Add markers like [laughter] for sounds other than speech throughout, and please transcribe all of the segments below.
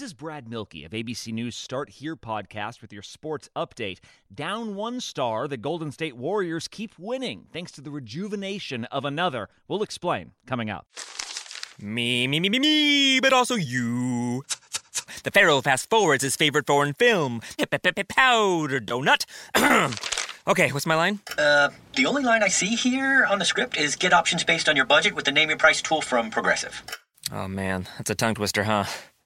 This is Brad Milkey of ABC News Start Here podcast with your sports update. Down one star, the Golden State Warriors keep winning thanks to the rejuvenation of another. We'll explain coming up. Me, me, me, me, me, but also you. The Pharaoh fast forwards his favorite foreign film, Powder Donut. [clears throat] okay, what's my line? Uh, the only line I see here on the script is get options based on your budget with the name your price tool from Progressive. Oh man, that's a tongue twister, huh?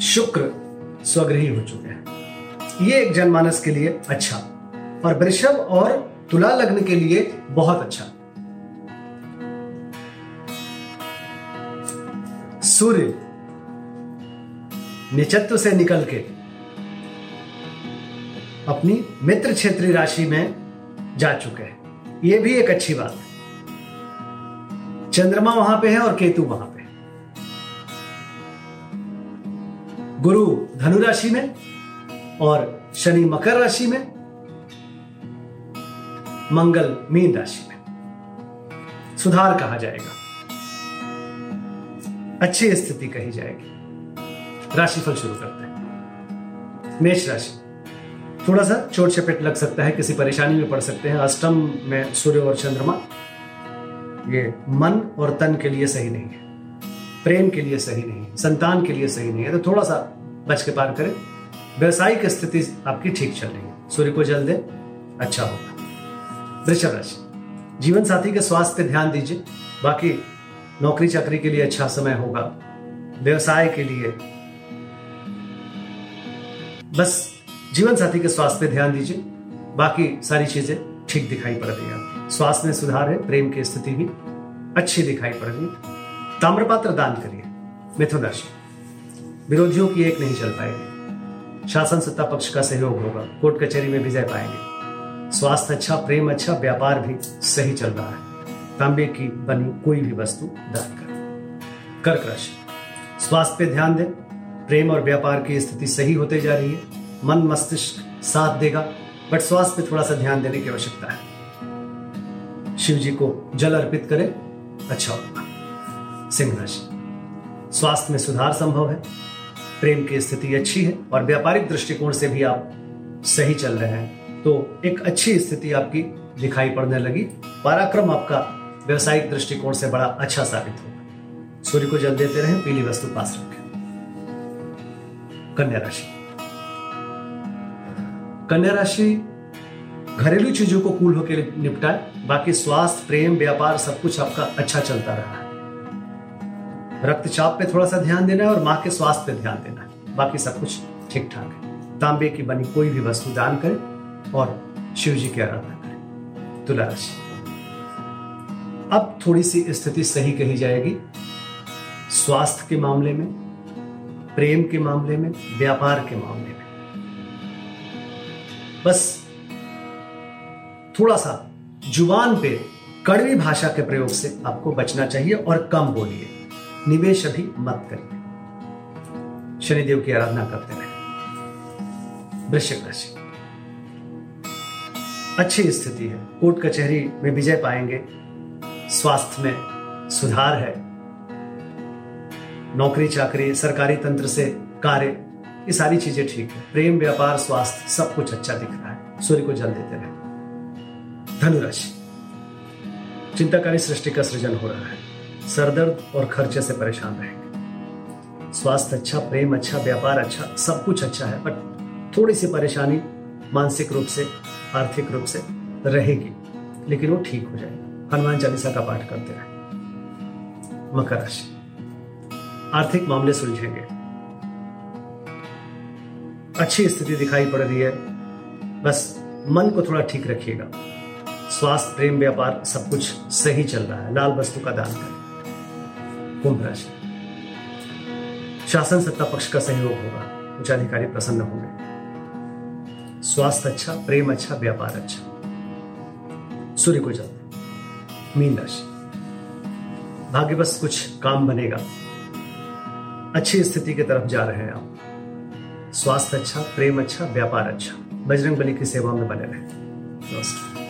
शुक्र स्वगृही हो चुके हैं। ये एक जनमानस के लिए अच्छा और वृषभ और तुला लग्न के लिए बहुत अच्छा। सूर्य निचत्व से निकल के अपनी मित्र क्षेत्रीय राशि में जा चुके हैं। यह भी एक अच्छी बात। है चंद्रमा वहाँ पे है और केतु वहाँ पे। गुरु धनु राशि में और शनि मकर राशि में, मंगल मीन राशि में। सुधार कहा जाएगा। अच्छी स्थिति कही जाएगी। राशिफल शुरू करते हैं। मेष राशि। थोड़ा सा चोट चपेट लग सकता है, किसी परेशानी में पड़ सकते हैं। अष्टम में सूर्य और चंद्रमा। ये मन और तन के लिए सही नहीं है। प्रेम के लिए सही नहीं, संतान के लिए सही नहीं है तो थोड़ा सा बच के पार करें। व्यवसायिक स्थिति आपकी ठीक चल रही है। सूर्य को जल दे अच्छा होगा। वृषभ राशि। जीवन साथी के स्वास्थ्य पे ध्यान दीजिए। बाकी नौकरी चाकरी के लिए अच्छा समय होगा। व्यवसाय के लिए बस जीवन साथी के स्वास्थ्य पे ध्यान दीजिए। बाकी सारी चीज़ें ठीक दिखाई पड़ रही है। स्वास्थ्य में सुधार है, प्रेम की स्थिति भी अच्छी दिखाई पड़ रही है। ताम्रपात्र दान करिए मिथुन राशि विरोधियों की एक नहीं चल पाएगी। शासन सत्ता पक्ष का सहयोग होगा, कोर्ट कचहरी में विजय पाएँगे। स्वास्थ्य अच्छा प्रेम अच्छा व्यापार भी सही चल रहा है। तांबे की बनी कोई भी वस्तु दान करें। कर्क राशि। स्वास्थ्य पे ध्यान दें। प्रेम और व्यापार की स्थिति सही होते जा रही है। मन मस्तिष्क साथ देगा, बट स्वास्थ्य पे थोड़ा सा ध्यान देने की आवश्यकता है। शिव जी को जल अर्पित करें। अच्छा होगा। सिंह राशि। स्वास्थ्य में सुधार संभव है। प्रेम की स्थिति अच्छी है और व्यापारिक दृष्टिकोण से भी आप सही चल रहे हैं। तो एक अच्छी स्थिति आपकी दिखाई पड़ने लगी। पराक्रम आपका व्यवसायिक दृष्टिकोण से बड़ा अच्छा साबित होगा। सूर्य को जल देते रहें, पीली वस्तु पास रखें। कन्या राशि। कन्या राशि घरेलू चीज़ों को कूल होकर निपटाए। बाकी स्वास्थ्य, प्रेम, व्यापार सब कुछ आपका अच्छा चलता रहा है। रक्तचाप पे थोड़ा सा ध्यान देना है और माँ के स्वास्थ्य पे ध्यान देना है। बाकी सब कुछ ठीक ठाक है। तांबे की बनी कोई भी वस्तु दान करें और शिव जी की आराधना करें। तुला राशि अब थोड़ी सी स्थिति सही कही जाएगी। स्वास्थ्य के मामले में, प्रेम के मामले में, व्यापार के मामले में। बस थोड़ा सा ज़ुबान पे कड़वी भाषा के प्रयोग से आपको बचना चाहिए और कम बोलिए। निवेश अभी मत करिए शनिदेव की आराधना करते रहे। वृश्चिक राशि। अच्छी स्थिति है। कोर्ट कचहरी में विजय पाएँगे। स्वास्थ्य में सुधार है। नौकरी चाकरी, सरकारी तंत्र से कार्य, ये सारी चीज़ें ठीक है। प्रेम, व्यापार, स्वास्थ्य, सब कुछ अच्छा दिख रहा है। सूर्य को जल देते रहे। धनुराशि चिंताकारी सृष्टि का सृजन हो रहा है। सरदर्द और खर्चे से परेशान रहेंगे। स्वास्थ्य अच्छा प्रेम अच्छा व्यापार अच्छा सब कुछ अच्छा है बट थोड़ी सी परेशानी मानसिक रूप से, आर्थिक रूप से रहेगी, लेकिन वो ठीक हो जाएगा। हनुमान चालीसा का पाठ करते रहे। मकर राशि। आर्थिक मामले सुलझेंगे। अच्छी स्थिति दिखाई पड़ रही है। बस मन को थोड़ा ठीक रखिएगा। स्वास्थ्य, प्रेम, व्यापार, सब कुछ सही चल रहा है। लाल वस्तु का दान करें। कुंभ राशि शासन सत्ता पक्ष का सहयोग होगा। उच्च अधिकारी प्रसन्न होंगे। स्वास्थ्य अच्छा प्रेम अच्छा व्यापार अच्छा। सूर्य को जल मीन राशि। भाग्य बस कुछ काम बनेगा। अच्छी स्थिति की तरफ़ जा रहे हैं आप। स्वास्थ्य अच्छा प्रेम अच्छा व्यापार अच्छा। बजरंग बली की सेवा में बने रहे। नमस्कार।